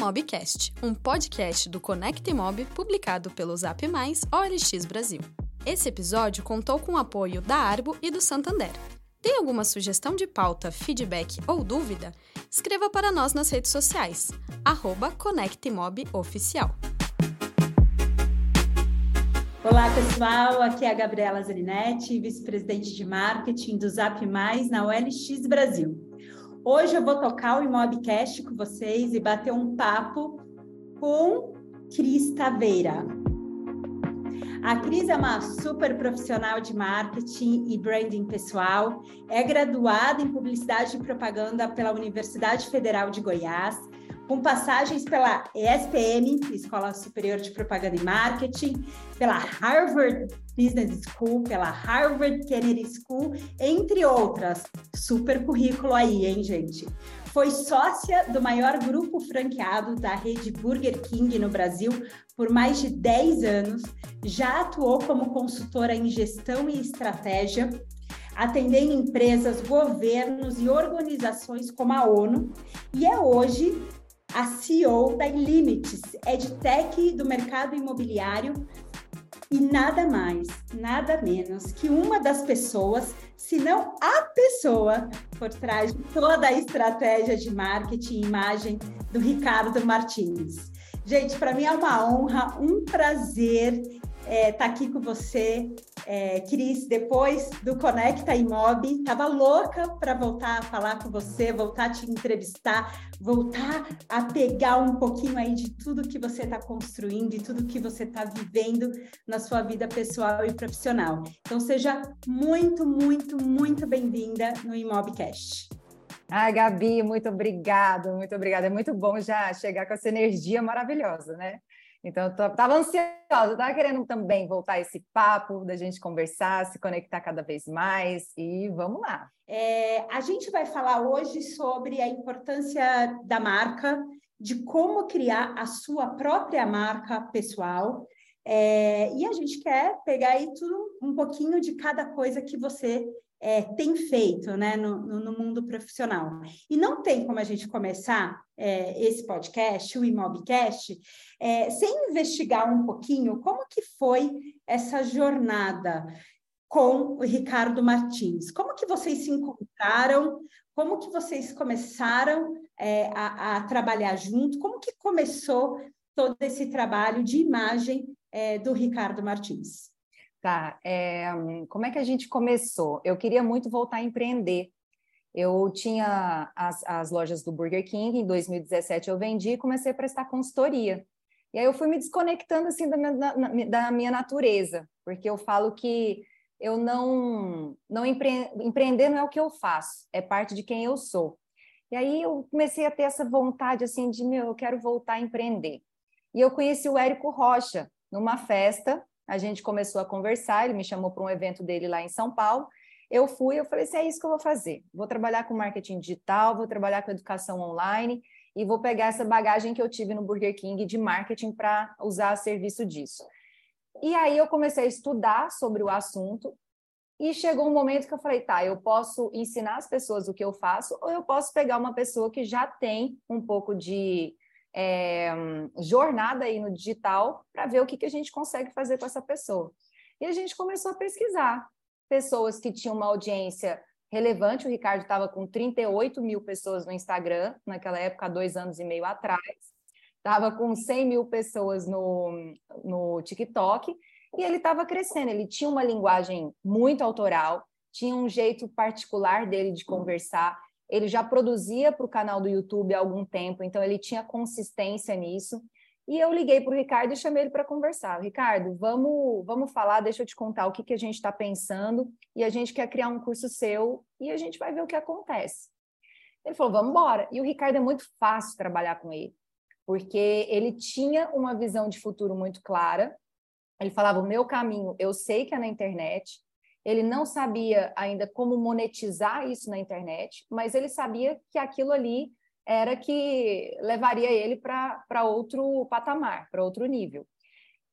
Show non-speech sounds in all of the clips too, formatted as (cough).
Mobcast, um podcast do Conect Mob publicado pelo Zap Mais OLX Brasil. Esse episódio contou com o apoio da Arbo e do Santander. Tem alguma sugestão de pauta, feedback ou dúvida? Escreva para nós nas redes sociais, arroba ConectMobOficial. Olá, pessoal. Aqui é a Gabriela Zaninetti, vice-presidente de marketing do Zap Mais na OLX Brasil. Hoje eu vou tocar o Imobcast com vocês e bater um papo com Cris Taveira. A Cris é uma super profissional de marketing e branding pessoal, é graduada em publicidade e propaganda pela Universidade Federal de Goiás, com passagens pela ESPM, Escola Superior de Propaganda e Marketing, pela Harvard Business School, pela Harvard Kennedy School, entre outras. Super currículo aí, hein, gente? Foi sócia do maior grupo franqueado da rede Burger King no Brasil por mais de 10 anos, já atuou como consultora em gestão e estratégia, atendendo empresas, governos e organizações como a ONU, e é hoje a CEO da Ilimites, EdTech do mercado imobiliário, e nada mais, nada menos que uma das pessoas, se não a pessoa por trás de toda a estratégia de marketing e imagem do Ricardo Martins. Gente, para mim é uma honra, um prazer é, tá aqui com você, é, Cris, depois do Conecta Imob. Estava louca para voltar a falar com você, voltar a te entrevistar, voltar a pegar um pouquinho aí de tudo que você está construindo e tudo que você está vivendo na sua vida pessoal e profissional. Então, seja muito, muito, muito bem-vinda no Imobcast. Ai, Gabi, muito obrigado, muito obrigada. É muito bom já chegar com essa energia maravilhosa, né? Então, eu estava ansiosa, estava querendo também voltar esse papo, da gente conversar, se conectar cada vez mais e vamos lá. É, a gente vai falar hoje sobre a importância da marca, de como criar a sua própria marca pessoal. É, e a gente quer pegar aí tudo um pouquinho de cada coisa que você é, tem feito né, no, no, mundo profissional. E não tem como a gente começar é, esse podcast, o Imobcast, é, sem investigar um pouquinho como que foi essa jornada com o Ricardo Martins. Como que vocês se encontraram? Como que vocês começaram é, a, a, trabalhar junto? Como que começou todo esse trabalho de imagem é, do Ricardo Martins? Tá, é, como é que a gente começou? Eu queria muito voltar a empreender. Eu tinha as, as lojas do Burger King, em 2017 eu vendi e comecei a prestar consultoria. E aí eu fui me desconectando assim da minha, da minha natureza, porque eu falo que eu não, não empre, empreender não é o que eu faço, é parte de quem eu sou. E aí eu comecei a ter essa vontade assim de, meu, eu quero voltar a empreender. E eu conheci o Érico Rocha numa festa a gente começou a conversar, ele me chamou para um evento dele lá em São Paulo. Eu fui, eu falei assim, é isso que eu vou fazer. Vou trabalhar com marketing digital, vou trabalhar com educação online e vou pegar essa bagagem que eu tive no Burger King de marketing para usar a serviço disso. E aí eu comecei a estudar sobre o assunto e chegou um momento que eu falei, tá, eu posso ensinar as pessoas o que eu faço ou eu posso pegar uma pessoa que já tem um pouco de é, jornada aí no digital para ver o que, que a gente consegue fazer com essa pessoa. E a gente começou a pesquisar pessoas que tinham uma audiência relevante. O Ricardo estava com 38 mil pessoas no Instagram, naquela época, dois anos e meio atrás. Estava com 100 mil pessoas no, no TikTok e ele estava crescendo. Ele tinha uma linguagem muito autoral, tinha um jeito particular dele de conversar ele já produzia para o canal do YouTube há algum tempo, então ele tinha consistência nisso. E eu liguei para o Ricardo e chamei ele para conversar. Ricardo, vamos, vamos falar, deixa eu te contar o que, que a gente está pensando e a gente quer criar um curso seu e a gente vai ver o que acontece. Ele falou, vamos embora. E o Ricardo é muito fácil trabalhar com ele, porque ele tinha uma visão de futuro muito clara. Ele falava, o meu caminho, eu sei que é na internet, ele não sabia ainda como monetizar isso na internet, mas ele sabia que aquilo ali era que levaria ele para outro patamar, para outro nível.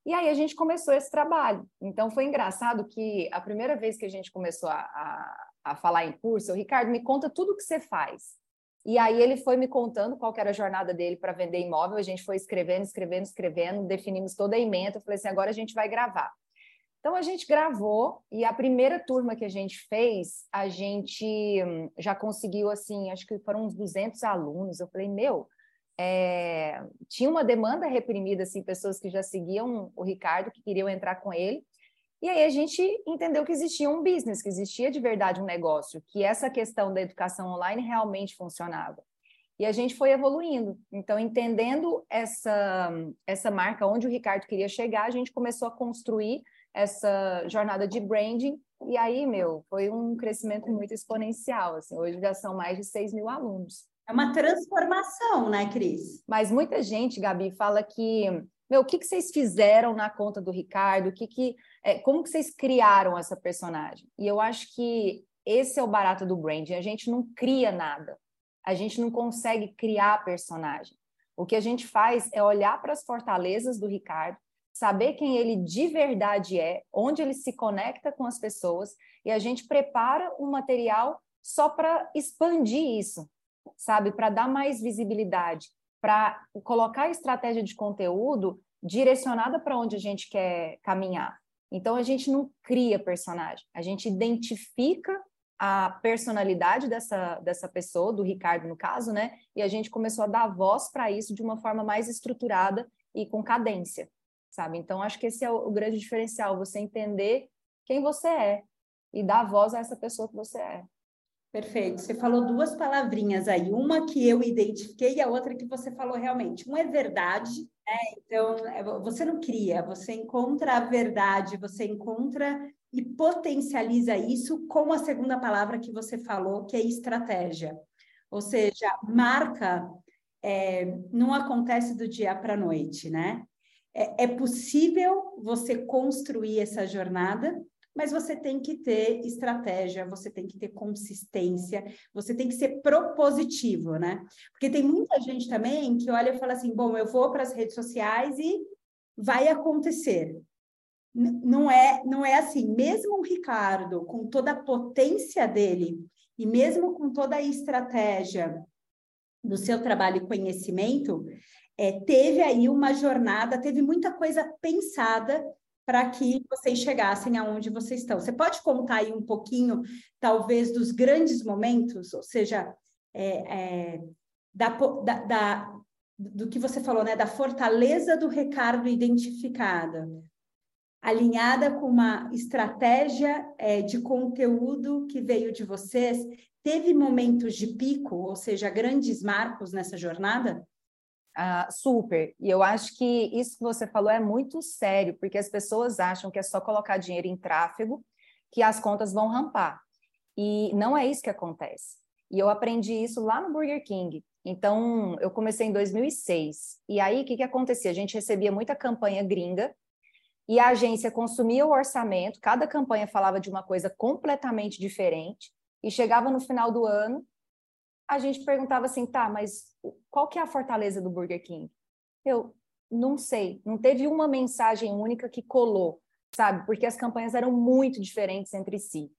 E aí a gente começou esse trabalho. Então foi engraçado que a primeira vez que a gente começou a, a, a falar em curso, o Ricardo me conta tudo o que você faz. E aí ele foi me contando qual era a jornada dele para vender imóvel, a gente foi escrevendo, escrevendo, escrevendo, definimos toda a emenda, eu falei assim, agora a gente vai gravar. Então a gente gravou e a primeira turma que a gente fez, a gente hum, já conseguiu assim, acho que foram uns 200 alunos. Eu falei, meu, é... tinha uma demanda reprimida assim, pessoas que já seguiam o Ricardo, que queriam entrar com ele. E aí a gente entendeu que existia um business, que existia de verdade um negócio, que essa questão da educação online realmente funcionava. E a gente foi evoluindo. Então, entendendo essa, essa marca, onde o Ricardo queria chegar, a gente começou a construir essa jornada de branding. E aí, meu, foi um crescimento muito exponencial. Assim. Hoje já são mais de 6 mil alunos. É uma transformação, né, Cris? Mas muita gente, Gabi, fala que meu, o que, que vocês fizeram na conta do Ricardo? O que que, é, como que vocês criaram essa personagem? E eu acho que esse é o barato do branding. A gente não cria nada. A gente não consegue criar personagem. O que a gente faz é olhar para as fortalezas do Ricardo, saber quem ele de verdade é, onde ele se conecta com as pessoas, e a gente prepara um material só para expandir isso, sabe? Para dar mais visibilidade, para colocar a estratégia de conteúdo direcionada para onde a gente quer caminhar. Então a gente não cria personagem, a gente identifica a personalidade dessa, dessa pessoa, do Ricardo no caso, né? E a gente começou a dar voz para isso de uma forma mais estruturada e com cadência, sabe? Então acho que esse é o, grande diferencial, você entender quem você é e dar voz a essa pessoa que você é. Perfeito. Você falou duas palavrinhas aí, uma que eu identifiquei e a outra que você falou realmente. Um é verdade, né? Então, é, você não cria, você encontra a verdade, você encontra e potencializa isso com a segunda palavra que você falou, que é estratégia. Ou seja, marca é, não acontece do dia para a noite, né? É, é possível você construir essa jornada mas você tem que ter estratégia, você tem que ter consistência, você tem que ser propositivo, né? Porque tem muita gente também que olha e fala assim: bom, eu vou para as redes sociais e vai acontecer. não é, não é assim. Mesmo o Ricardo, com toda a potência dele e mesmo com toda a estratégia do seu trabalho e conhecimento, é, teve aí uma jornada, teve muita coisa pensada para que vocês chegassem aonde vocês estão. Você pode contar aí um pouquinho, talvez, dos grandes momentos, ou seja, é, é, da, da, da, do que você falou, né, da fortaleza do Ricardo identificada, alinhada com uma estratégia é, de conteúdo que veio de vocês, teve momentos de pico, ou seja, grandes marcos nessa jornada? Uh, super. E eu acho que isso que você falou é muito sério, porque as pessoas acham que é só colocar dinheiro em tráfego que as contas vão rampar. E não é isso que acontece. E eu aprendi isso lá no Burger King. Então, eu comecei em 2006. E aí, o que, que acontecia? A gente recebia muita campanha gringa e a agência consumia o orçamento, cada campanha falava de uma coisa completamente diferente. E chegava no final do ano, a gente perguntava assim, tá, mas qual que é a fortaleza do Burger King? Eu não sei, não teve uma mensagem única que colou, sabe? Porque as campanhas eram muito diferentes entre si.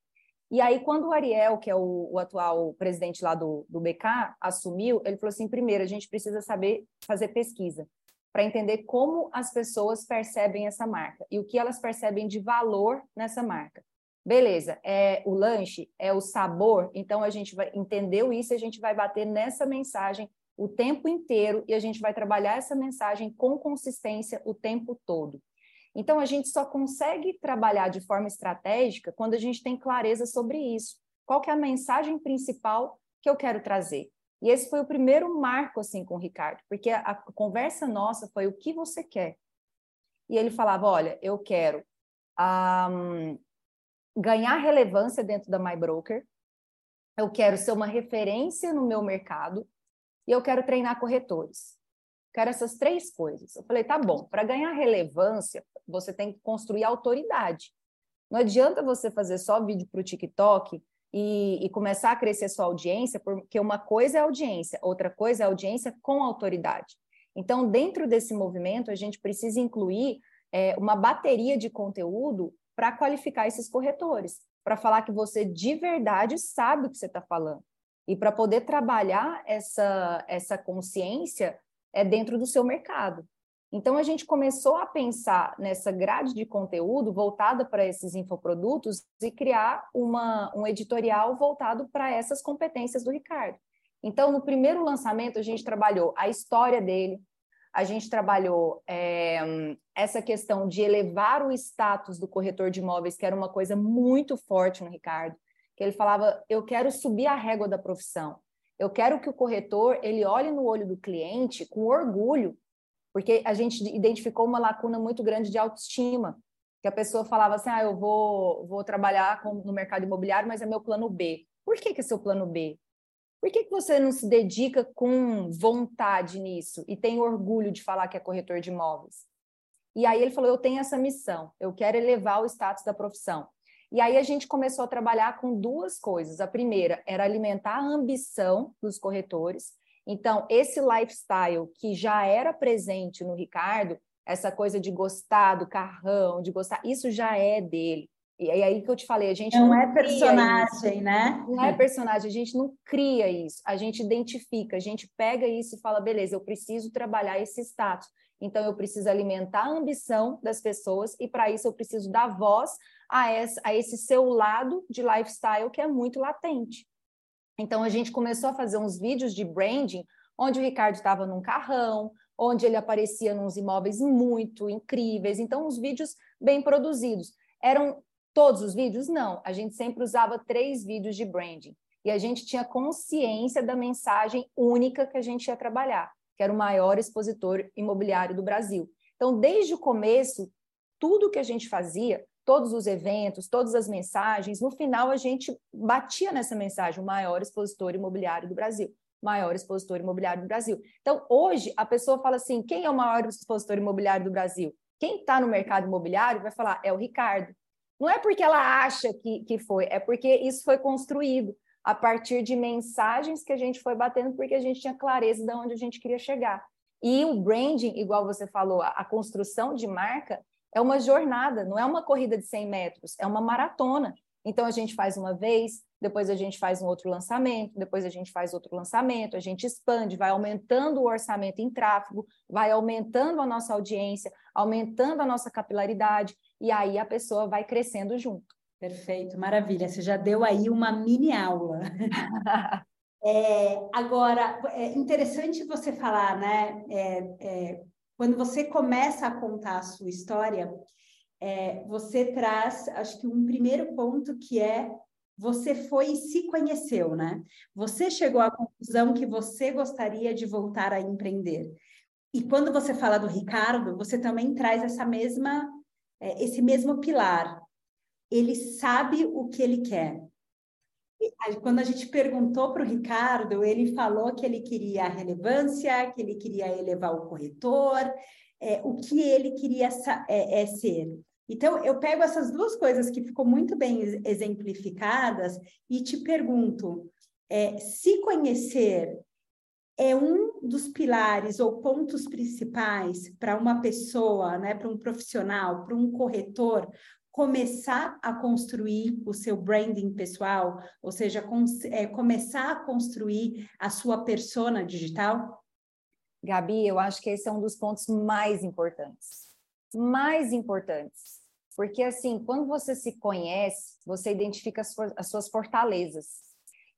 E aí, quando o Ariel, que é o, o atual presidente lá do, do BK, assumiu, ele falou assim: primeiro, a gente precisa saber fazer pesquisa para entender como as pessoas percebem essa marca e o que elas percebem de valor nessa marca. Beleza, é o lanche, é o sabor, então a gente vai entendeu isso, a gente vai bater nessa mensagem o tempo inteiro e a gente vai trabalhar essa mensagem com consistência o tempo todo. Então a gente só consegue trabalhar de forma estratégica quando a gente tem clareza sobre isso. Qual que é a mensagem principal que eu quero trazer? E esse foi o primeiro marco assim com o Ricardo, porque a, a conversa nossa foi o que você quer. E ele falava, olha, eu quero um, ganhar relevância dentro da MyBroker, eu quero ser uma referência no meu mercado e eu quero treinar corretores. Quero essas três coisas. Eu falei, tá bom, para ganhar relevância, você tem que construir autoridade. Não adianta você fazer só vídeo para o TikTok e, e, começar a crescer sua audiência, porque uma coisa é audiência, outra coisa é audiência com autoridade. Então, dentro desse movimento, a gente precisa incluir é, uma bateria de conteúdo para qualificar esses corretores, para falar que você de verdade sabe o que você está falando. E para poder trabalhar essa, essa consciência é dentro do seu mercado. Então, a gente começou a pensar nessa grade de conteúdo voltada para esses infoprodutos e criar uma, um editorial voltado para essas competências do Ricardo. Então, no primeiro lançamento, a gente trabalhou a história dele, a gente trabalhou é, essa questão de elevar o status do corretor de imóveis, que era uma coisa muito forte no Ricardo, que ele falava, eu quero subir a régua da profissão, eu quero que o corretor ele olhe no olho do cliente com orgulho, porque a gente identificou uma lacuna muito grande de autoestima, que a pessoa falava assim, ah, eu vou, vou trabalhar com, no mercado imobiliário, mas é meu plano B. Por que, que é seu plano B? Por que, que você não se dedica com vontade nisso e tem orgulho de falar que é corretor de imóveis? E aí ele falou: eu tenho essa missão, eu quero elevar o status da profissão. E aí a gente começou a trabalhar com duas coisas. A primeira era alimentar a ambição dos corretores. Então, esse lifestyle que já era presente no Ricardo, essa coisa de gostar do carrão, de gostar, isso já é dele. E é aí que eu te falei, a gente não, não é personagem, né? Não é personagem, a gente não cria isso, a gente identifica, a gente pega isso e fala, beleza, eu preciso trabalhar esse status. Então eu preciso alimentar a ambição das pessoas e para isso eu preciso dar voz a esse, a esse seu lado de lifestyle que é muito latente. Então a gente começou a fazer uns vídeos de branding onde o Ricardo estava num carrão, onde ele aparecia nos imóveis muito incríveis. Então os vídeos bem produzidos eram Todos os vídeos? Não. A gente sempre usava três vídeos de branding. E a gente tinha consciência da mensagem única que a gente ia trabalhar, que era o maior expositor imobiliário do Brasil. Então, desde o começo, tudo que a gente fazia, todos os eventos, todas as mensagens, no final a gente batia nessa mensagem, o maior expositor imobiliário do Brasil. Maior expositor imobiliário do Brasil. Então, hoje, a pessoa fala assim: quem é o maior expositor imobiliário do Brasil? Quem está no mercado imobiliário vai falar: é o Ricardo. Não é porque ela acha que, que foi, é porque isso foi construído a partir de mensagens que a gente foi batendo, porque a gente tinha clareza de onde a gente queria chegar. E o branding, igual você falou, a, a construção de marca é uma jornada, não é uma corrida de 100 metros, é uma maratona. Então a gente faz uma vez, depois a gente faz um outro lançamento, depois a gente faz outro lançamento, a gente expande, vai aumentando o orçamento em tráfego, vai aumentando a nossa audiência, aumentando a nossa capilaridade e aí a pessoa vai crescendo junto. Perfeito, maravilha. Você já deu aí uma mini aula. (laughs) é, agora, é interessante você falar, né? É, é, quando você começa a contar a sua história, é, você traz, acho que um primeiro ponto que é você foi e se conheceu, né? Você chegou à conclusão que você gostaria de voltar a empreender. E quando você fala do Ricardo, você também traz essa mesma é, esse mesmo pilar. Ele sabe o que ele quer. quando a gente perguntou para o Ricardo, ele falou que ele queria a relevância, que ele queria elevar o corretor, é, o que ele queria é, é ser. Então, eu pego essas duas coisas que ficou muito bem exemplificadas e te pergunto: é, se conhecer é um dos pilares ou pontos principais para uma pessoa, né, para um profissional, para um corretor começar a construir o seu branding pessoal, ou seja, é, começar a construir a sua persona digital? Gabi, eu acho que esse é um dos pontos mais importantes. Mais importantes. Porque, assim, quando você se conhece, você identifica as, as suas fortalezas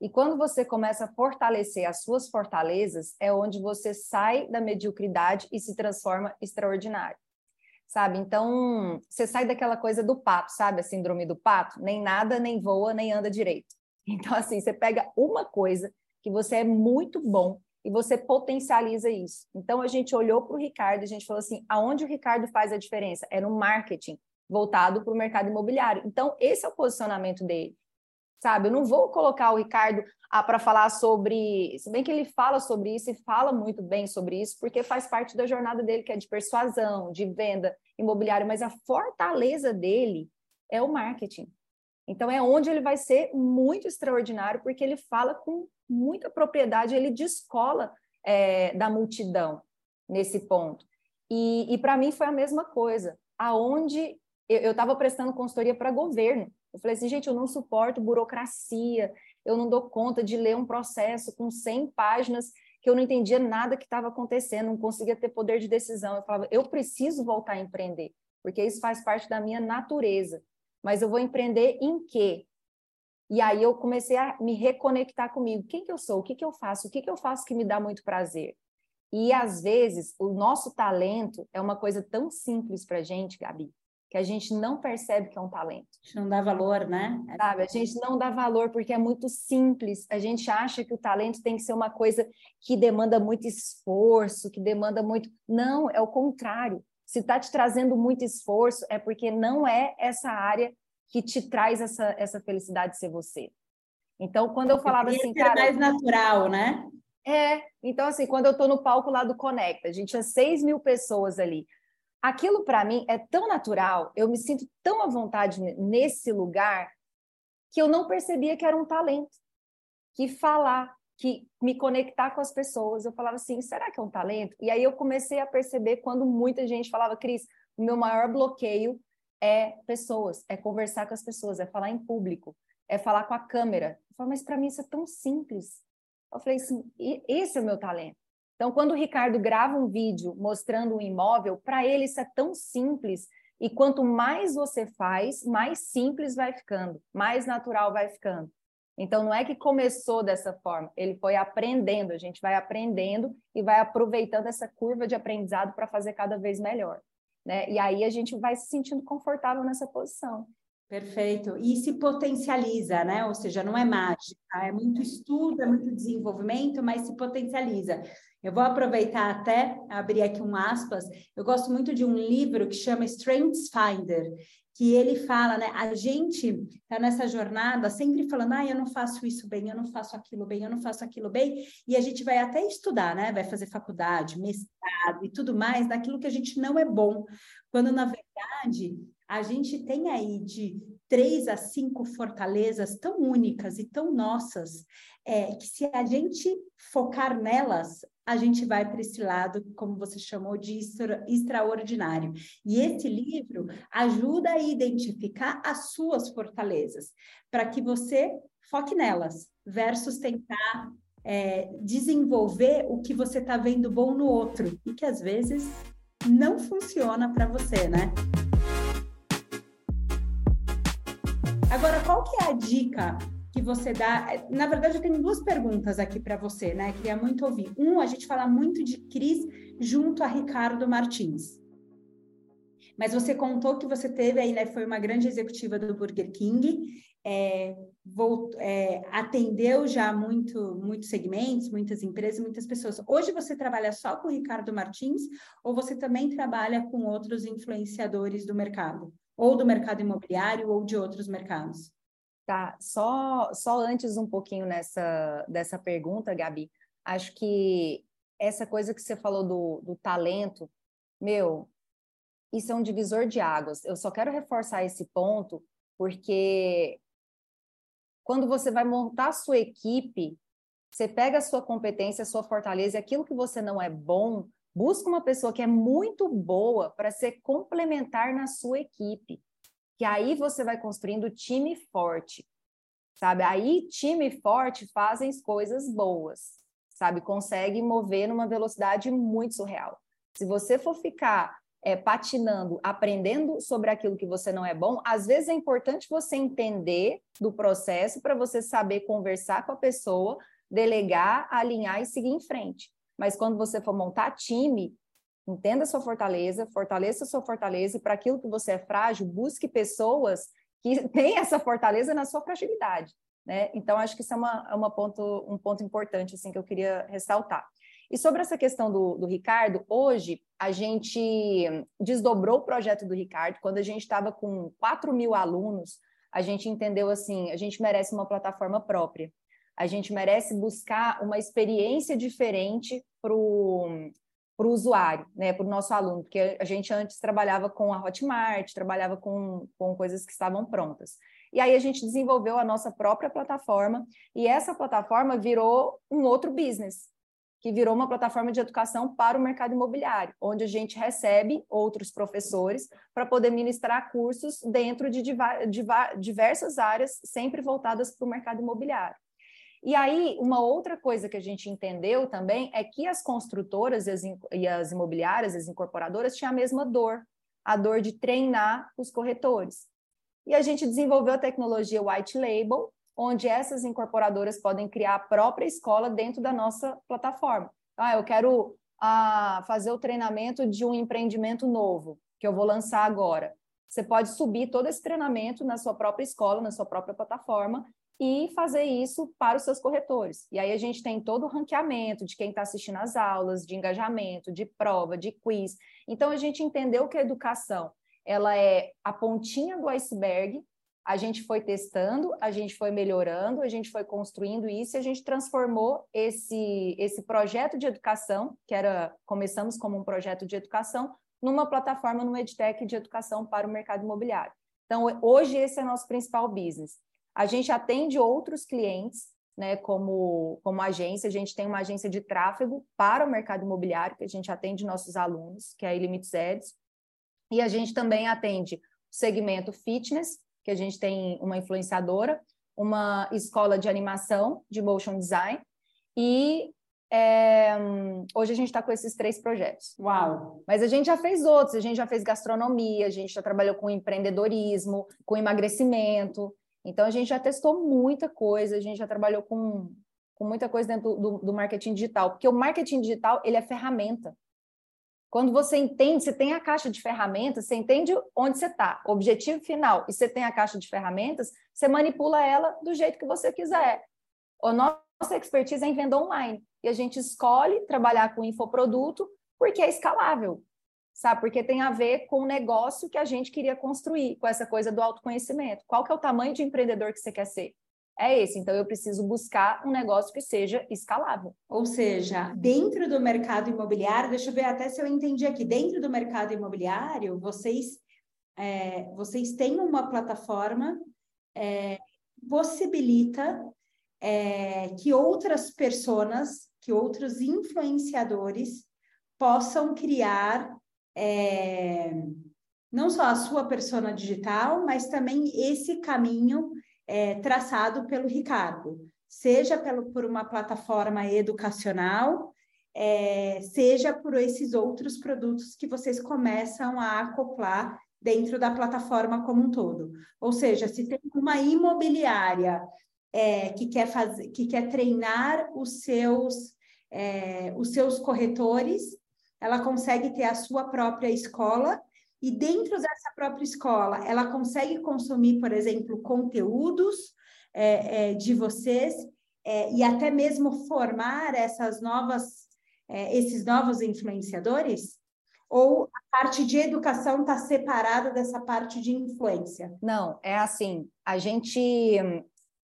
e quando você começa a fortalecer as suas fortalezas, é onde você sai da mediocridade e se transforma extraordinário. Sabe? Então, você sai daquela coisa do pato, sabe? A síndrome do pato, nem nada, nem voa, nem anda direito. (laughs) Então, assim, você pega uma coisa que você é muito bom e você potencializa isso. Então, a gente olhou para o Ricardo e a gente falou assim: aonde o Ricardo faz a diferença? É no marketing, voltado para o mercado imobiliário. Então, esse é o posicionamento dele sabe? Eu não vou colocar o Ricardo ah, para falar sobre, se bem que ele fala sobre isso e fala muito bem sobre isso, porque faz parte da jornada dele, que é de persuasão, de venda imobiliária, mas a fortaleza dele é o marketing. Então é onde ele vai ser muito extraordinário, porque ele fala com muita propriedade, ele descola é, da multidão nesse ponto. E, e para mim foi a mesma coisa. Aonde eu estava prestando consultoria para governo, eu falei assim, gente, eu não suporto burocracia, eu não dou conta de ler um processo com 100 páginas que eu não entendia nada que estava acontecendo, não conseguia ter poder de decisão. Eu falava, eu preciso voltar a empreender, porque isso faz parte da minha natureza. Mas eu vou empreender em quê? E aí eu comecei a me reconectar comigo. Quem que eu sou? O que que eu faço? O que que eu faço que me dá muito prazer? E às vezes o nosso talento é uma coisa tão simples para gente, Gabi, que a gente não percebe que é um talento. A gente não dá valor, né? Sabe? A gente não dá valor porque é muito simples. A gente acha que o talento tem que ser uma coisa que demanda muito esforço, que demanda muito. Não, é o contrário. Se está te trazendo muito esforço, é porque não é essa área que te traz essa, essa felicidade de ser você. Então, quando eu falava assim, cara. mais natural, né? É, então assim, quando eu estou no palco lá do Conecta, a gente tinha 6 mil pessoas ali aquilo para mim é tão natural, eu me sinto tão à vontade nesse lugar que eu não percebia que era um talento. Que falar, que me conectar com as pessoas, eu falava assim, será que é um talento? E aí eu comecei a perceber quando muita gente falava, Cris, o meu maior bloqueio é pessoas, é conversar com as pessoas, é falar em público, é falar com a câmera. Eu falei, mas para mim isso é tão simples. Eu falei assim, esse é o meu talento. Então, quando o Ricardo grava um vídeo mostrando um imóvel, para ele isso é tão simples. E quanto mais você faz, mais simples vai ficando, mais natural vai ficando. Então, não é que começou dessa forma, ele foi aprendendo, a gente vai aprendendo e vai aproveitando essa curva de aprendizado para fazer cada vez melhor. Né? E aí a gente vai se sentindo confortável nessa posição. Perfeito. E se potencializa, né? Ou seja, não é mágica, é muito estudo, é muito desenvolvimento, mas se potencializa. Eu vou aproveitar até abrir aqui um aspas. Eu gosto muito de um livro que chama Strengths Finder, que ele fala, né? A gente está nessa jornada sempre falando, ah, eu não faço isso bem, eu não faço aquilo bem, eu não faço aquilo bem, e a gente vai até estudar, né? Vai fazer faculdade, mestrado e tudo mais, naquilo que a gente não é bom. Quando, na verdade, a gente tem aí de três a cinco fortalezas tão únicas e tão nossas, é, que se a gente focar nelas, a gente vai para esse lado, como você chamou de extra, extraordinário. E esse livro ajuda a identificar as suas fortalezas, para que você foque nelas, versus tentar é, desenvolver o que você está vendo bom no outro, e que às vezes não funciona para você, né? Agora, qual que é a dica que você dá? Na verdade, eu tenho duas perguntas aqui para você, né? Queria muito ouvir. Um, a gente fala muito de Cris junto a Ricardo Martins. Mas você contou que você teve aí, né? Foi uma grande executiva do Burger King, é, é, atendeu já muito, muitos segmentos, muitas empresas, muitas pessoas. Hoje você trabalha só com o Ricardo Martins ou você também trabalha com outros influenciadores do mercado? Ou do mercado imobiliário ou de outros mercados? Tá, só, só antes um pouquinho nessa, dessa pergunta, Gabi, acho que essa coisa que você falou do, do talento, meu, isso é um divisor de águas. Eu só quero reforçar esse ponto, porque quando você vai montar a sua equipe, você pega a sua competência, a sua fortaleza, aquilo que você não é bom, busca uma pessoa que é muito boa para ser complementar na sua equipe que aí você vai construindo time forte, sabe? Aí time forte fazem coisas boas, sabe? Consegue mover numa velocidade muito surreal. Se você for ficar é, patinando, aprendendo sobre aquilo que você não é bom, às vezes é importante você entender do processo para você saber conversar com a pessoa, delegar, alinhar e seguir em frente. Mas quando você for montar time, Entenda sua fortaleza, fortaleça sua fortaleza e para aquilo que você é frágil, busque pessoas que (laughs) têm essa fortaleza na sua fragilidade. Né? Então, acho que isso é uma, é uma ponto, um ponto importante assim, que eu queria ressaltar. E sobre essa questão do, do Ricardo, hoje a gente desdobrou o projeto do Ricardo. Quando a gente estava com 4 mil alunos, a gente entendeu assim: a gente merece uma plataforma própria. A gente merece buscar uma experiência diferente para o para o usuário, né, para o nosso aluno, porque a gente antes trabalhava com a Hotmart, trabalhava com, com coisas que estavam prontas. E aí a gente desenvolveu a nossa própria plataforma, e essa plataforma virou um outro business, que virou uma plataforma de educação para o mercado imobiliário, onde a gente recebe outros professores para poder ministrar cursos dentro de diversas áreas, sempre voltadas para o mercado imobiliário. E aí, uma outra coisa que a gente entendeu também é que as construtoras e as, e as imobiliárias, as incorporadoras, tinham a mesma dor, a dor de treinar os corretores. E a gente desenvolveu a tecnologia White Label, onde essas incorporadoras podem criar a própria escola dentro da nossa plataforma. Ah, eu quero ah, fazer o treinamento de um empreendimento novo, que eu vou lançar agora. Você pode subir todo esse treinamento na sua própria escola, na sua própria plataforma, e fazer isso para os seus corretores. E aí a gente tem todo o ranqueamento de quem está assistindo às aulas, de engajamento, de prova, de quiz. Então a gente entendeu que a educação ela é a pontinha do iceberg. A gente foi testando, a gente foi melhorando, a gente foi construindo isso e a gente transformou esse esse projeto de educação, que era começamos como um projeto de educação, numa plataforma no EdTech de educação para o mercado imobiliário. Então, hoje esse é nosso principal business. A gente atende outros clientes, né, como, como agência, a gente tem uma agência de tráfego para o mercado imobiliário, que a gente atende nossos alunos, que é a Illimits Ads, e a gente também atende o segmento fitness, que a gente tem uma influenciadora, uma escola de animação, de motion design, e é, hoje a gente está com esses três projetos. Uau! Mas a gente já fez outros, a gente já fez gastronomia, a gente já trabalhou com empreendedorismo, com emagrecimento. Então a gente já testou muita coisa, a gente já trabalhou com, com muita coisa dentro do, do marketing digital, porque o marketing digital ele é ferramenta. Quando você entende, você tem a caixa de ferramentas, você entende onde você está, objetivo final, e você tem a caixa de ferramentas, você manipula ela do jeito que você quiser. A nossa expertise é em venda online. E a gente escolhe trabalhar com infoproduto porque é escalável, sabe? Porque tem a ver com o negócio que a gente queria construir, com essa coisa do autoconhecimento. Qual que é o tamanho de empreendedor que você quer ser? é esse. Então, eu preciso buscar um negócio que seja escalável. Ou seja, dentro do mercado imobiliário, deixa eu ver até se eu entendi aqui, dentro do mercado imobiliário, vocês, é, vocês têm uma plataforma é, possibilita é, que outras pessoas, que outros influenciadores possam criar é, não só a sua persona digital, mas também esse caminho é, traçado pelo Ricardo, seja pelo, por uma plataforma educacional, é, seja por esses outros produtos que vocês começam a acoplar dentro da plataforma como um todo. Ou seja, se tem uma imobiliária é, que, quer fazer, que quer treinar os seus, é, os seus corretores, ela consegue ter a sua própria escola e dentro dessa própria escola, ela consegue consumir, por exemplo, conteúdos é, é, de vocês é, e até mesmo formar essas novas, é, esses novos influenciadores? Ou a parte de educação está separada dessa parte de influência? Não, é assim, a gente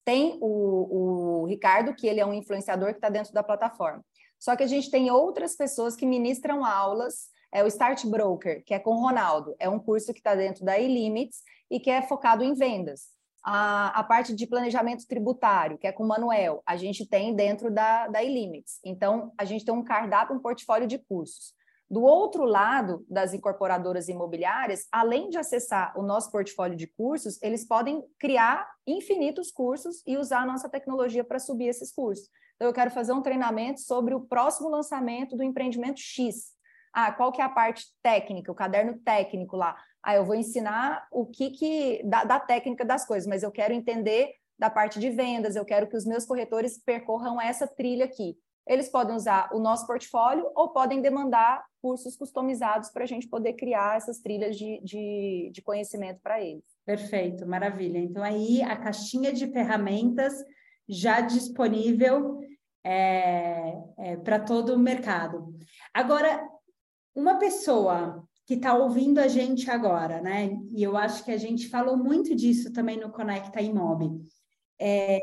tem o, o Ricardo, que ele é um influenciador que está dentro da plataforma. Só que a gente tem outras pessoas que ministram aulas é o Start Broker, que é com o Ronaldo. É um curso que está dentro da E-Limits e que é focado em vendas. A, a, parte de planejamento tributário, que é com o Manuel, a gente tem dentro da, da E-Limits. Então, a gente tem um cardápio, um portfólio de cursos. Do outro lado das incorporadoras imobiliárias, além de acessar o nosso portfólio de cursos, eles podem criar infinitos cursos e usar a nossa tecnologia para subir esses cursos. Então, eu quero fazer um treinamento sobre o próximo lançamento do empreendimento X. Ah, qual que é a parte técnica, o caderno técnico lá? Ah, eu vou ensinar o que que da, da técnica das coisas, mas eu quero entender da parte de vendas, eu quero que os meus corretores percorram essa trilha aqui. Eles podem usar o nosso portfólio ou podem demandar cursos customizados para a gente poder criar essas trilhas de, de, de conhecimento para eles. Perfeito, maravilha. Então, aí a caixinha de ferramentas já disponível é, é, para todo o mercado. Agora, uma pessoa que está ouvindo a gente agora, né? E eu acho que a gente falou muito disso também no Conecta Imob. É,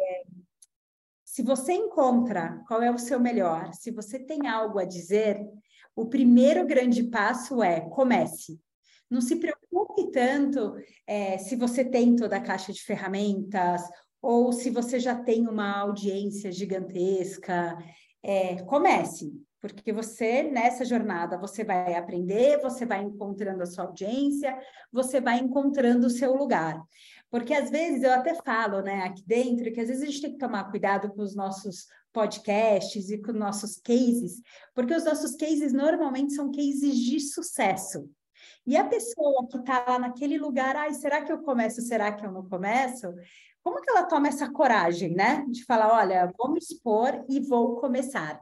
se você encontra qual é o seu melhor, se você tem algo a dizer, o primeiro grande passo é comece. Não se preocupe tanto é, se você tem toda a caixa de ferramentas ou se você já tem uma audiência gigantesca. É, comece porque você nessa jornada você vai aprender, você vai encontrando a sua audiência, você vai encontrando o seu lugar. Porque às vezes eu até falo, né, aqui dentro, que às vezes a gente tem que tomar cuidado com os nossos podcasts e com nossos cases, porque os nossos cases normalmente são cases de sucesso. E a pessoa que está lá naquele lugar, ai, será que eu começo, será que eu não começo? Como que ela toma essa coragem, né? De falar, olha, vou me expor e vou começar.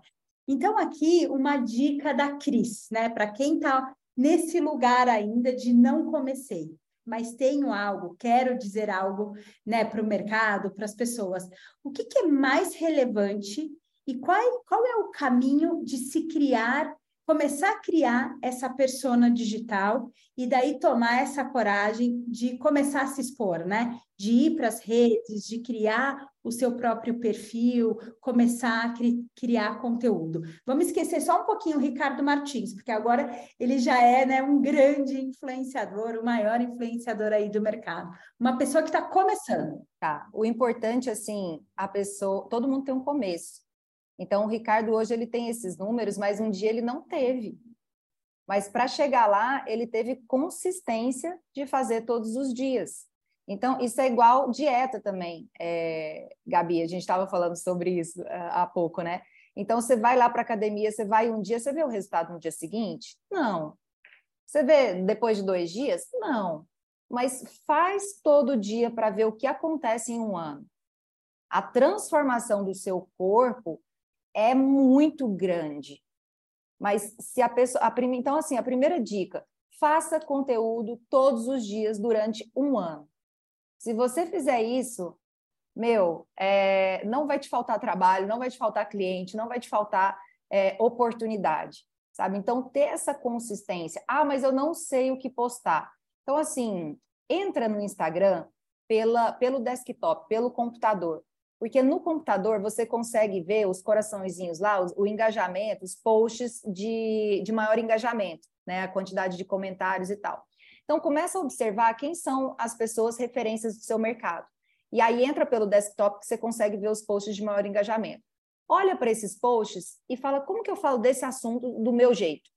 Então, aqui, uma dica da Cris, né? Para quem está nesse lugar ainda de não comecei, mas tenho algo, quero dizer algo né, para o mercado, para as pessoas. O que, que é mais relevante e qual, qual é o caminho de se criar começar a criar essa persona digital e daí tomar essa coragem de começar a se expor, né? De ir para as redes, de criar o seu próprio perfil, começar a cri criar conteúdo. Vamos esquecer só um pouquinho o Ricardo Martins, porque agora ele já é né, um grande influenciador, o maior influenciador aí do mercado. Uma pessoa que está começando. Tá. O importante, assim, a pessoa, todo mundo tem um começo. Então, o Ricardo hoje ele tem esses números, mas um dia ele não teve. Mas para chegar lá, ele teve consistência de fazer todos os dias. Então, isso é igual dieta também, é, Gabi. A gente estava falando sobre isso uh, há pouco, né? Então, você vai lá para a academia, você vai um dia, você vê o resultado no dia seguinte? Não. Você vê depois de dois dias? Não. Mas faz todo dia para ver o que acontece em um ano. A transformação do seu corpo é muito grande. Mas se a pessoa. A prim, então, assim, a primeira dica: faça conteúdo todos os dias durante um ano. Se você fizer isso, meu, é, não vai te faltar trabalho, não vai te faltar cliente, não vai te faltar é, oportunidade, sabe? Então, ter essa consistência. Ah, mas eu não sei o que postar. Então, assim, entra no Instagram pela, pelo desktop, pelo computador. Porque no computador você consegue ver os coraçõezinhos lá, o, engajamento, os posts de, de maior engajamento, né? A quantidade de comentários e tal. Então começa a observar quem são as pessoas referências do seu mercado. E aí entra pelo desktop que você consegue ver os posts de maior engajamento. Olha para esses posts e fala como que eu falo desse assunto do meu jeito,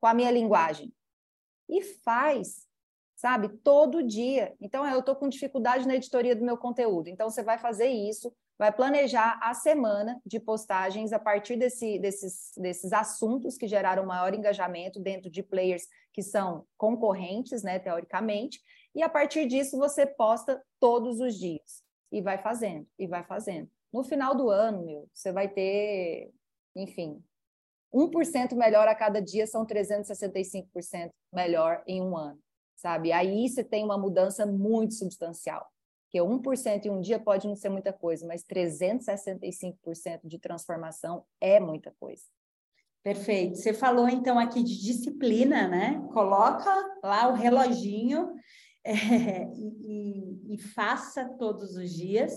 com a minha linguagem. E faz sabe? Todo dia. Então, eu estou com dificuldade na editoria do meu conteúdo. Então, você vai fazer isso, vai planejar a semana de postagens a partir desse, desses, desses assuntos que geraram maior engajamento dentro de players que são concorrentes, né, teoricamente, e a partir disso você posta todos os dias e vai fazendo, e vai fazendo. No final do ano, meu, você vai ter, enfim, 1% melhor a cada dia são 365% melhor em um ano sabe? Aí você tem uma mudança muito substancial. Que 1% em um dia pode não ser muita coisa, mas 365% de transformação é muita coisa. Perfeito. Você falou então aqui de disciplina, né? Coloca lá o reloginho (laughs) é, e, e, faça todos os dias.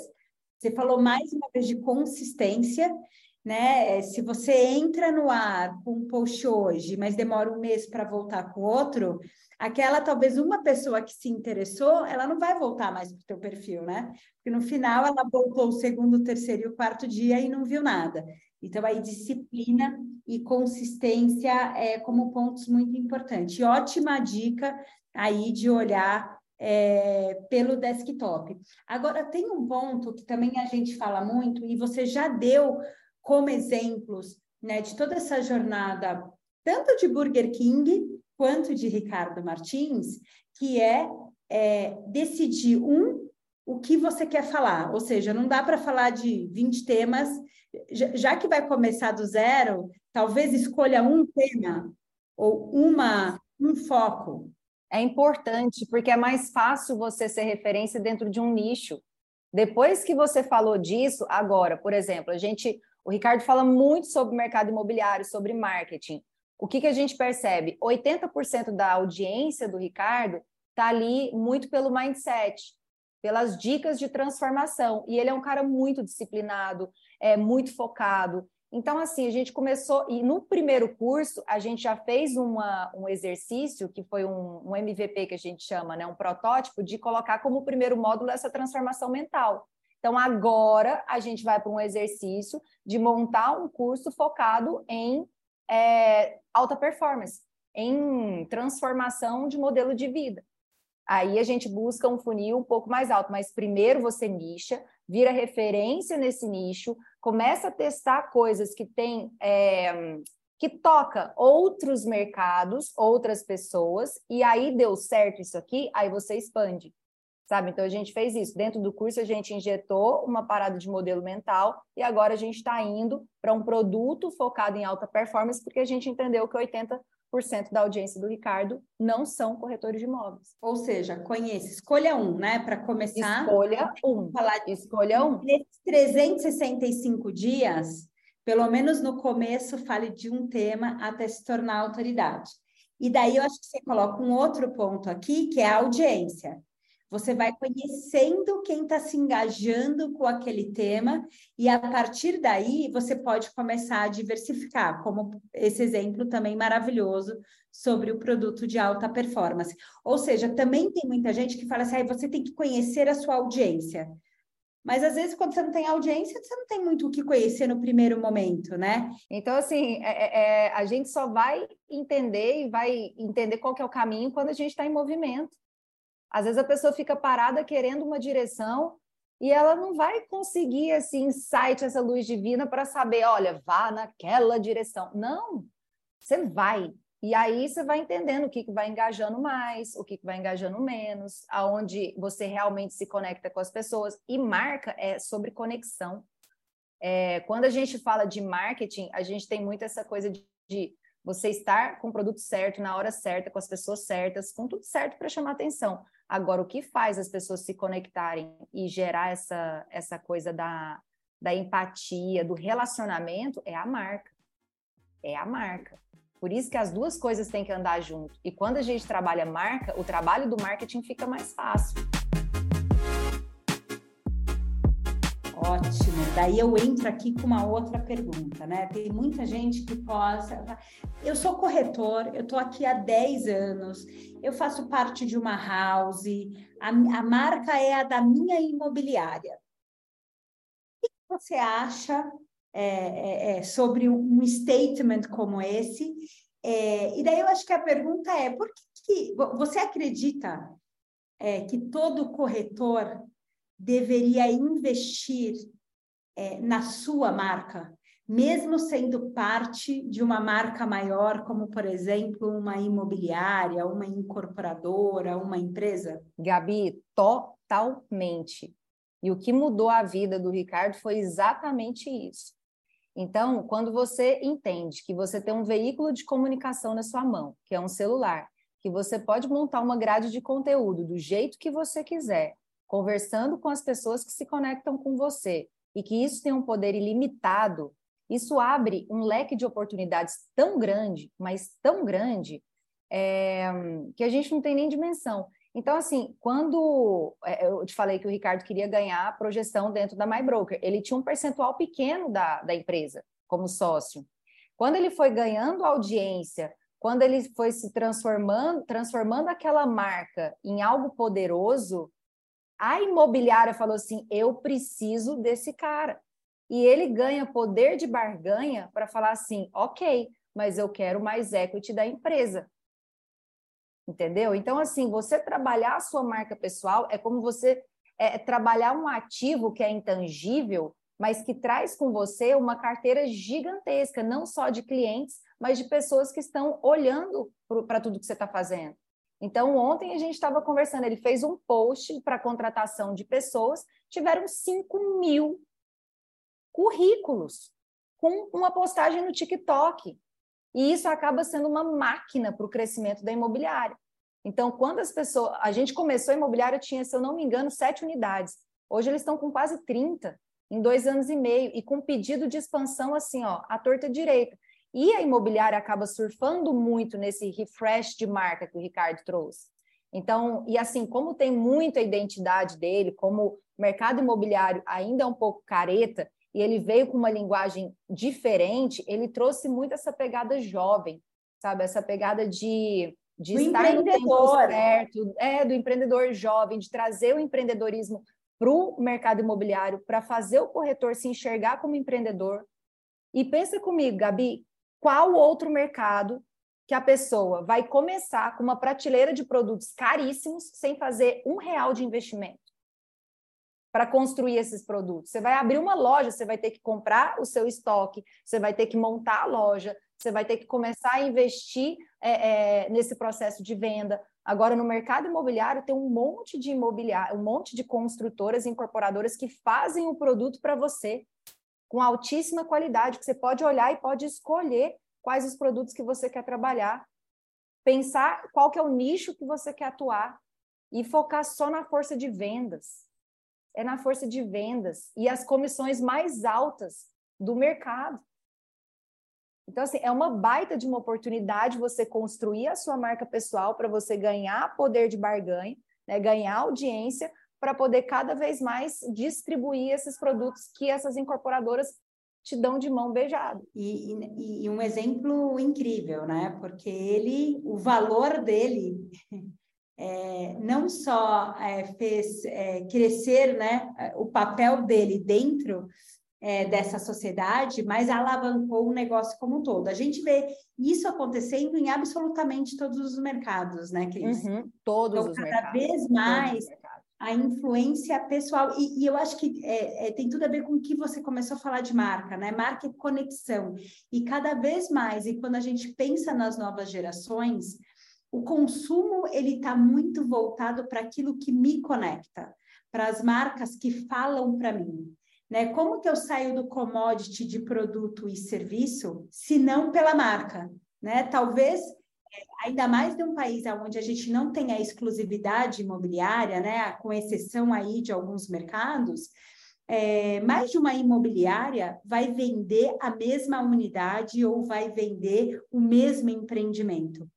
Você falou mais uma vez de consistência, né? Se você entra no ar com um post hoje, mas demora um mês para voltar com outro, aquela talvez uma pessoa que se interessou, ela não vai voltar mais para o teu perfil, né? Porque no final ela voltou o segundo, o terceiro e o quarto dia e não viu nada. Então, aí, disciplina e consistência é como pontos muito importantes. E ótima dica aí de olhar é, pelo desktop. Agora, tem um ponto que também a gente fala muito, e você já deu como exemplos né, de toda essa jornada, tanto de Burger King quanto de Ricardo Martins, que é, é decidir um o que você quer falar, ou seja, não dá para falar de 20 temas, já que vai começar do zero, talvez escolha um tema ou uma um foco. É importante porque é mais fácil você ser referência dentro de um nicho. Depois que você falou disso, agora, por exemplo, a gente, o Ricardo fala muito sobre mercado imobiliário, sobre marketing o que, que a gente percebe? 80% da audiência do Ricardo está ali muito pelo mindset, pelas dicas de transformação. E ele é um cara muito disciplinado, é muito focado. Então, assim, a gente começou, e no primeiro curso, a gente já fez uma, um exercício, que foi um, um MVP que a gente chama, né, um protótipo, de colocar como primeiro módulo essa transformação mental. Então, agora a gente vai para um exercício de montar um curso focado em é, alta performance, em transformação de modelo de vida. Aí a gente busca um funil um pouco mais alto, mas primeiro você nicha, vira referência nesse nicho, começa a testar coisas que tem é, que toca outros mercados, outras pessoas, e aí deu certo isso aqui, aí você expande sabe? Então a gente fez isso. Dentro do curso a gente injetou uma parada de modelo mental e agora a gente está indo para um produto focado em alta performance porque a gente entendeu que 80% da audiência do Ricardo não são corretores de imóveis. Ou seja, conheça, escolha um, né? Para começar. Escolha um. Falar de... Escolha um. Nesses 365 dias, pelo menos no começo, fale de um tema até se tornar autoridade. E daí eu acho que você coloca um outro ponto aqui, que é a audiência. Você vai conhecendo quem está se engajando com aquele tema, e a partir daí você pode começar a diversificar, como esse exemplo também maravilhoso sobre o produto de alta performance. Ou seja, também tem muita gente que fala assim: ah, você tem que conhecer a sua audiência. Mas às vezes, quando você não tem audiência, você não tem muito o que conhecer no primeiro momento, né? Então, assim, é, é, é a gente só vai entender e vai entender qual que é o caminho quando a gente está em movimento. Às vezes a pessoa fica parada querendo uma direção e ela não vai conseguir esse insight, essa luz divina para saber, olha, vá naquela direção. Não, você vai. E aí você vai entendendo o que, que vai engajando mais, o que, que vai engajando menos, aonde você realmente se conecta com as pessoas. E marca é sobre conexão. É, quando a gente fala de marketing, a gente tem muito essa coisa de, de você estar com o produto certo, na hora certa, com as pessoas certas, com tudo certo para chamar atenção. Agora, o que faz as pessoas se conectarem e gerar essa, essa coisa da, da empatia, do relacionamento, é a marca. É a marca. Por isso que as duas coisas têm que andar junto. E quando a gente trabalha marca, o trabalho do marketing fica mais fácil. Ótimo. Daí eu entro aqui com uma outra pergunta, né? Tem muita gente que possa. Eu sou corretor, eu estou aqui há 10 anos, eu faço parte de uma house, a, a marca é a da minha imobiliária. O que você acha é, é, é, sobre um statement como esse? É, e daí eu acho que a pergunta é: por que, que você acredita é, que todo corretor deveria investir é, na sua marca, mesmo sendo parte de uma marca maior, como, por exemplo, uma imobiliária, uma incorporadora, uma empresa? Gabi, totalmente. E o que mudou a vida do Ricardo foi exatamente isso. Então, quando você entende que você tem um veículo de comunicação na sua mão, que é um celular, que você pode montar uma grade de conteúdo do jeito que você quiser, conversando com as pessoas que se conectam com você e que isso tem um poder ilimitado, isso abre um leque de oportunidades tão grande, mas tão grande, é, que a gente não tem nem dimensão. Então, assim, quando é, eu te falei que o Ricardo queria ganhar projeção dentro da MyBroker, ele tinha um percentual pequeno da, da empresa como sócio. Quando ele foi ganhando audiência, quando ele foi se transformando, transformando aquela marca em algo poderoso, a imobiliária falou assim: eu preciso desse cara. E ele ganha poder de barganha para falar assim: ok, mas eu quero mais equity da empresa. Entendeu? Então, assim, você trabalhar a sua marca pessoal é como você é, trabalhar um ativo que é intangível, mas que traz com você uma carteira gigantesca, não só de clientes, mas de pessoas que estão olhando para tudo que você está fazendo. Então, ontem a gente estava conversando, ele fez um post para contratação de pessoas, tiveram 5 mil currículos com uma postagem no TikTok. E isso acaba sendo uma máquina para o crescimento da imobiliária. Então, quando as pessoas. A gente começou a imobiliária, tinha, se eu não me engano, sete unidades. Hoje eles estão com quase 30 em dois anos e meio, e com pedido de expansão assim, ó, à torta direita. E a imobiliária acaba surfando muito nesse refresh de marca que o Ricardo trouxe. Então, e assim, como tem muita identidade dele, como o mercado imobiliário ainda é um pouco careta, e ele veio com uma linguagem diferente, ele trouxe muito essa pegada jovem, sabe? Essa pegada de, de estar no tempo certo, é, do empreendedor jovem, de trazer o empreendedorismo para o mercado imobiliário, para fazer o corretor se enxergar como empreendedor. E pensa comigo, Gabi, qual outro mercado que a pessoa vai começar com uma prateleira de produtos caríssimos sem fazer um real de investimento para construir esses produtos. Você vai abrir uma loja, você vai ter que comprar o seu estoque, você vai ter que montar a loja, você vai ter que começar a investir é, é, nesse processo de venda. Agora, no mercado imobiliário, tem um monte de imobiliário, um monte de construtoras e incorporadoras que fazem o produto para você com altíssima qualidade, que você pode olhar e pode escolher quais os produtos que você quer trabalhar, pensar qual que é o nicho que você quer atuar e focar só na força de vendas. É na força de vendas e as comissões mais altas do mercado. Então, assim, é uma baita de uma oportunidade você construir a sua marca pessoal para você ganhar poder de barganha, né, ganhar audiência, para poder cada vez mais distribuir esses produtos que essas incorporadoras te dão de mão beijada. E, e, e, um exemplo incrível, né? Porque ele, o valor dele (laughs) é, não só é, fez é, crescer, né? O papel dele dentro é, dessa sociedade, mas alavancou o negócio como um todo. A gente vê isso acontecendo em absolutamente todos os mercados, né, Cris? Uhum, todos então, os cada mercados. vez mais a influência pessoal. E, e eu acho que é, é, tem tudo a ver com o que você começou a falar de marca, né? Marca é conexão. E cada vez mais, e quando a gente pensa nas novas gerações, o consumo ele está muito voltado para aquilo que me conecta, para as marcas que falam para mim. Né? Como que eu saio do commodity de produto e serviço, se não pela marca? Né? Talvez ainda mais de um país onde a gente não tem a exclusividade imobiliária, né, com exceção aí de alguns mercados, é, mais de uma imobiliária vai vender a mesma unidade ou vai vender o mesmo empreendimento.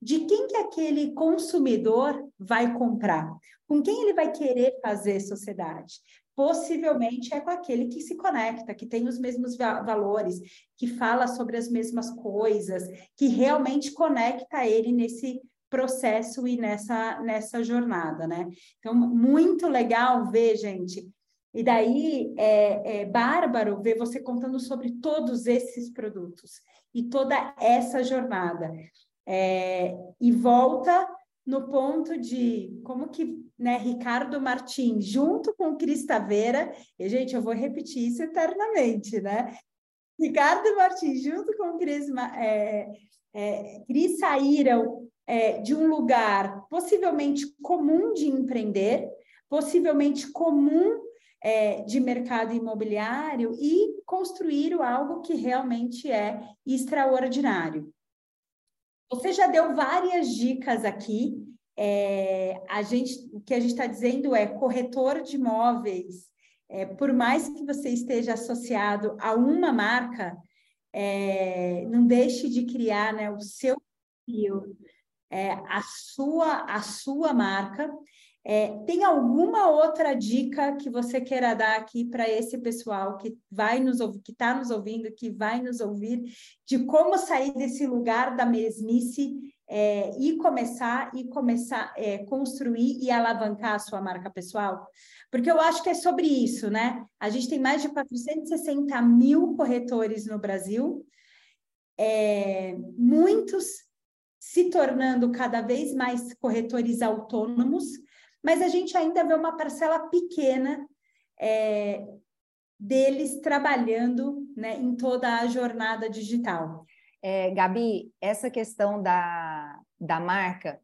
De quem que aquele consumidor vai comprar? Com quem ele vai querer fazer sociedade? Possivelmente é com aquele que se conecta, que tem os mesmos valores, que fala sobre as mesmas coisas, que realmente conecta ele nesse processo e nessa, nessa jornada, né? Então, muito legal ver, gente. E daí é, é bárbaro ver você contando sobre todos esses produtos e toda essa jornada. É, e volta no ponto de como que né, Ricardo Martins, junto com Cris Taveira, e gente, eu vou repetir isso eternamente, né? Ricardo Martins, junto com Cris, é, é, Cris saíram é, de um lugar possivelmente comum de empreender, possivelmente comum é, de mercado imobiliário e construíram algo que realmente é extraordinário. Você já deu várias dicas aqui. É, a gente, o que a gente está dizendo é corretor de imóveis. É, por mais que você esteja associado a uma marca, é, não deixe de criar né, o seu perfil, é, a sua a sua marca é, tem alguma outra dica que você queira dar aqui para esse pessoal que vai nos ouvir, que está nos ouvindo, que vai nos ouvir, de como sair desse lugar da mesmice é, e começar e começar é, construir e alavancar a sua marca pessoal? Porque eu acho que é sobre isso, né? A gente tem mais de 460 mil corretores no Brasil, é, muitos se tornando cada vez mais corretores autônomos mas a gente ainda vê uma parcela pequena é, deles trabalhando né, em toda a jornada digital. É, Gabi, essa questão da, da marca,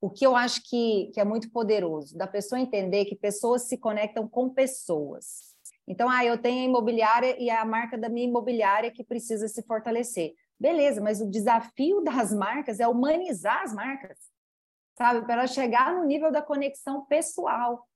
o que eu acho que, que é muito poderoso, da pessoa entender que pessoas se conectam com pessoas. Então, ah, eu tenho a imobiliária e é a marca da minha imobiliária que precisa se fortalecer. Beleza, mas o desafio das marcas é humanizar as marcas sabe? Para chegar no nível da conexão pessoal.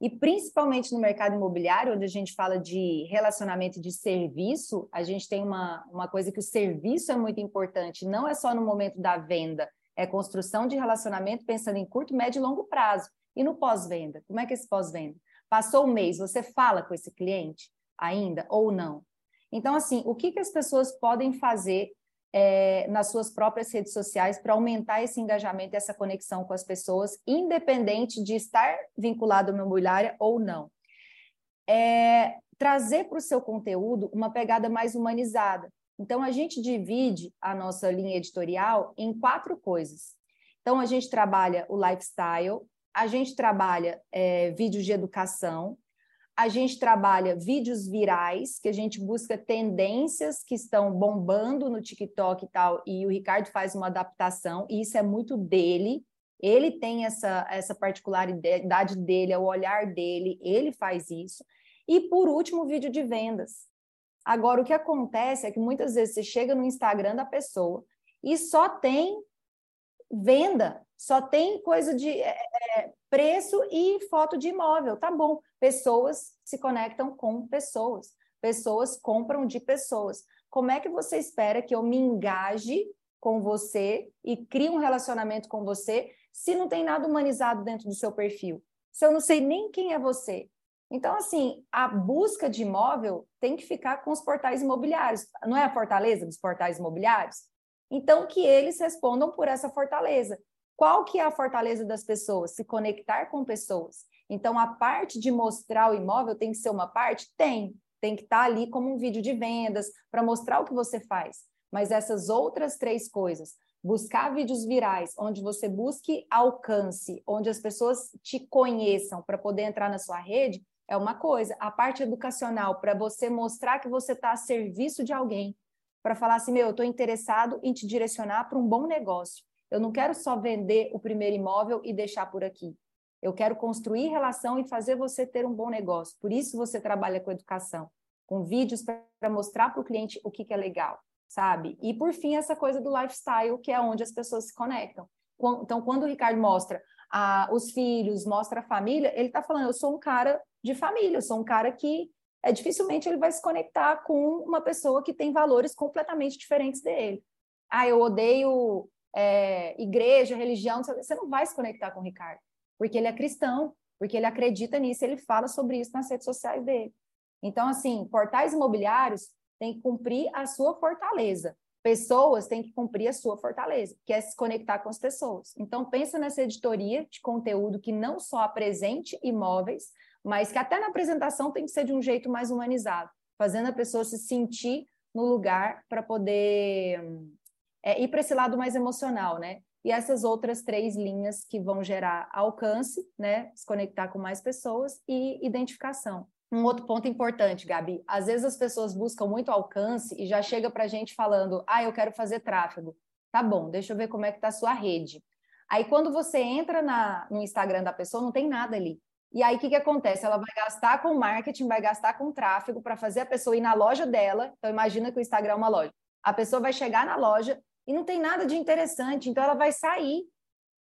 E principalmente no mercado imobiliário, onde a gente fala de relacionamento de serviço, a gente tem uma, uma coisa que o serviço é muito importante, não é só no momento da venda, é construção de relacionamento pensando em curto, médio e longo prazo. E no pós-venda? Como é que é esse pós-venda? Passou um mês, você fala com esse cliente ainda ou não? Então, assim, o que, que as pessoas podem fazer é, nas suas próprias redes sociais para aumentar esse engajamento, essa conexão com as pessoas, independente de estar vinculado à imobiliária ou não. É, trazer para o seu conteúdo uma pegada mais humanizada. Então, a gente divide a nossa linha editorial em quatro coisas. Então, a gente trabalha o lifestyle, a gente trabalha é, vídeos de educação, a gente trabalha vídeos virais, que a gente busca tendências que estão bombando no TikTok e tal, e o Ricardo faz uma adaptação, e isso é muito dele. Ele tem essa, essa particularidade dele, é o olhar dele, ele faz isso. E por último, vídeo de vendas. Agora, o que acontece é que muitas vezes você chega no Instagram da pessoa e só tem venda, só tem coisa de é, é, preço e foto de imóvel. Tá bom, pessoas se conectam com pessoas, pessoas compram de pessoas. Como é que você espera que eu me engaje com você e crie um relacionamento com você se não tem nada humanizado dentro do seu perfil? Se eu não sei nem quem é você, então, assim, a busca de imóvel tem que ficar com os portais imobiliários. Não é a fortaleza dos portais imobiliários? Então, que eles respondam por essa fortaleza. Qual que é a fortaleza das pessoas? Se conectar com pessoas. Então, a parte de mostrar o imóvel tem que ser uma parte? Tem. Tem que estar ali como um vídeo de vendas para mostrar o que você faz. Mas essas outras três coisas, buscar vídeos virais, onde você busque alcance, onde as pessoas te conheçam para poder entrar na sua rede, é uma coisa. A parte educacional, para você mostrar que você está a serviço de alguém, para falar assim, meu, eu estou interessado em te direcionar para um bom negócio. Eu não quero só vender o primeiro imóvel e deixar por aqui. Eu quero construir relação e fazer você ter um bom negócio. Por isso você trabalha com educação, com vídeos para mostrar para o cliente o que, que é legal, sabe? E por fim, essa coisa do lifestyle, que é onde as pessoas se conectam. Então, quando o Ricardo mostra ah, os filhos, mostra a família, ele está falando, eu sou um cara de família. Eu sou um cara que é, dificilmente ele vai se conectar com uma pessoa que tem valores completamente diferentes dele. Ah, eu odeio é, igreja, religião. Você não vai se conectar com o Ricardo, porque ele é cristão, porque ele acredita nisso, ele fala sobre isso nas redes sociais dele. Então, assim, portais imobiliários têm que cumprir a sua fortaleza. Pessoas têm que cumprir a sua fortaleza, que é se conectar com as pessoas. Então, pensa nessa editoria de conteúdo que não só apresente imóveis, mas que até na apresentação tem que ser de um jeito mais humanizado, fazendo a pessoa se sentir no lugar para poder é, ir para esse lado mais emocional, né? E essas outras três linhas que vão gerar alcance, né? Se conectar com mais pessoas e identificação. Um outro ponto importante, Gabi, às vezes as pessoas buscam muito alcance e já chega para a gente falando, ah, eu quero fazer tráfego. Tá bom, deixa eu ver como é que está a sua rede. Aí quando você entra na, no Instagram da pessoa, não tem nada ali. E aí, o que, que acontece? Ela vai gastar com marketing, vai gastar com tráfego para fazer a pessoa ir na loja dela. Então, imagina que o Instagram é uma loja. A pessoa vai chegar na loja e não tem nada de interessante, então ela vai sair,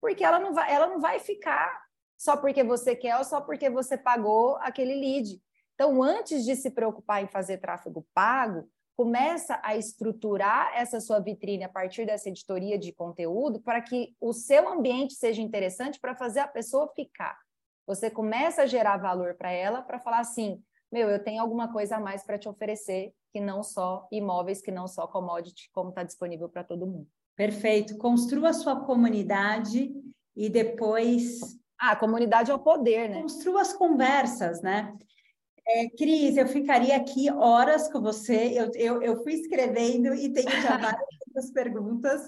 porque ela não vai, ela não vai ficar só porque você quer ou só porque você pagou aquele lead. Então, antes de se preocupar em fazer tráfego pago, começa a estruturar essa sua vitrine a partir dessa editoria de conteúdo para que o seu ambiente seja interessante para fazer a pessoa ficar. Você começa a gerar valor para ela para falar assim: meu, eu tenho alguma coisa a mais para te oferecer que não só imóveis, que não só commodity, como está disponível para todo mundo. Perfeito. Construa a sua comunidade e depois. Ah, a comunidade é o poder, né? Construa as conversas, né? É, Cris, eu ficaria aqui horas com você. Eu, eu, eu fui escrevendo e tenho já (laughs) várias perguntas.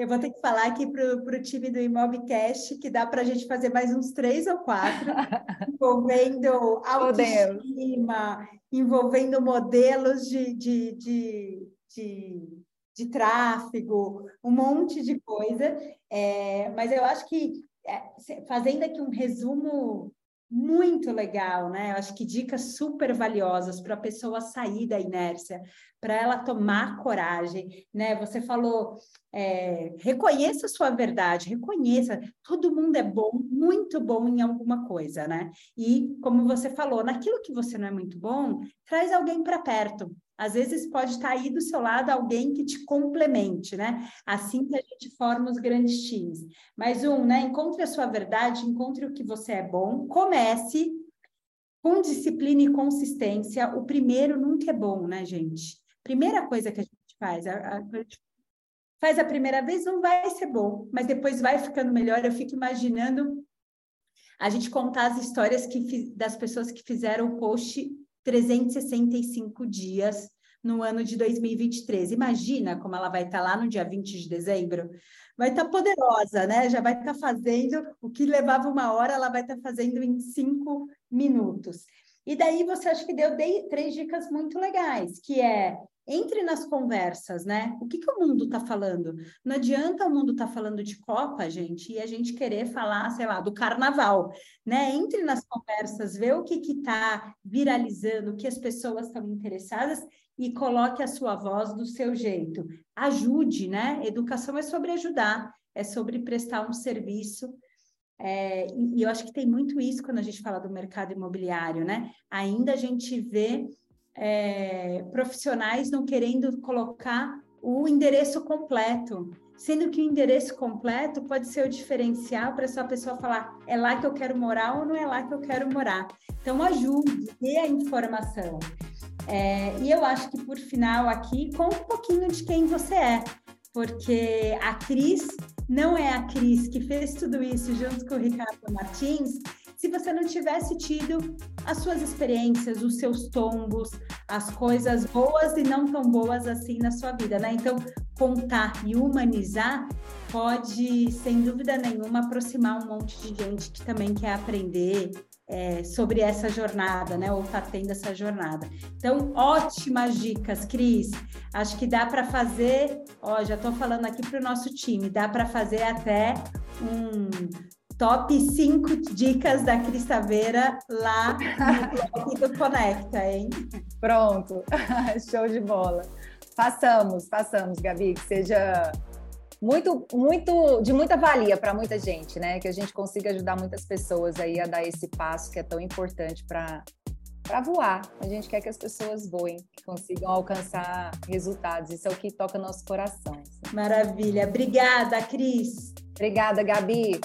Eu vou ter que falar aqui para o time do Imobcast que dá para a gente fazer mais uns três ou quatro, (laughs) envolvendo autoestima, envolvendo modelos de, de, de, de, de tráfego, um monte de coisa. É, mas eu acho que, é, fazendo aqui um resumo muito legal, né? Eu acho que dicas super valiosas para a pessoa sair da inércia, para ela tomar coragem, né? Você falou, é, reconheça a sua verdade, reconheça, todo mundo é bom, muito bom em alguma coisa, né? E como você falou, naquilo que você não é muito bom, traz alguém para perto, às vezes pode estar aí do seu lado alguém que te complemente, né? Assim que a gente forma os grandes times. Mas um, né? Encontre a sua verdade, encontre o que você é bom, comece com disciplina e consistência. O primeiro nunca é bom, né, gente? Primeira coisa que a gente faz, a, a, faz a primeira vez, não vai ser bom, mas depois vai ficando melhor. Eu fico imaginando a gente contar as histórias que, das pessoas que fizeram o post 365 dias no ano de 2023. Imagina como ela vai estar lá no dia 20 de dezembro. Vai estar poderosa, né? Já vai estar fazendo o que levava uma hora, ela vai estar fazendo em cinco minutos. E daí você acha que deu três dicas muito legais, que é entre nas conversas, né? O que, que o mundo está falando? Não adianta o mundo estar tá falando de Copa, gente, e a gente querer falar, sei lá, do carnaval, né? Entre nas conversas, vê o que está viralizando, o que as pessoas estão interessadas e coloque a sua voz do seu jeito. Ajude, né? Educação é sobre ajudar, é sobre prestar um serviço. É, e eu acho que tem muito isso quando a gente fala do mercado imobiliário, né? Ainda a gente vê é, profissionais não querendo colocar o endereço completo, sendo que o endereço completo pode ser o diferencial para essa pessoa falar é lá que eu quero morar ou não é lá que eu quero morar. Então ajude, dê a informação. É, e eu acho que por final aqui conta um pouquinho de quem você é, porque a Cris não é a Cris que fez tudo isso junto com o Ricardo Martins se você não tivesse tido as suas experiências, os seus tombos, as coisas boas e não tão boas assim na sua vida, né? Então, contar e humanizar pode, sem dúvida nenhuma, aproximar um monte de gente que também quer aprender é, sobre essa jornada, né? Ou está tendo essa jornada. Então, ótimas dicas, Cris. Acho que dá para fazer, ó, já estou falando aqui para o nosso time, dá para fazer até um top 5 dicas da Cris Taveira lá no blog do Conecta, hein? Pronto, (laughs) show de bola. Façamos, façamos, Gabi, que seja muito, muito, de muita valia para muita gente, né? Que a gente consiga ajudar muitas pessoas aí a dar esse passo que é tão importante para para voar. A gente quer que as pessoas voem, que consigam alcançar resultados. Isso é o que toca nosso coração. Maravilha. Obrigada, Cris. Obrigada, Gabi.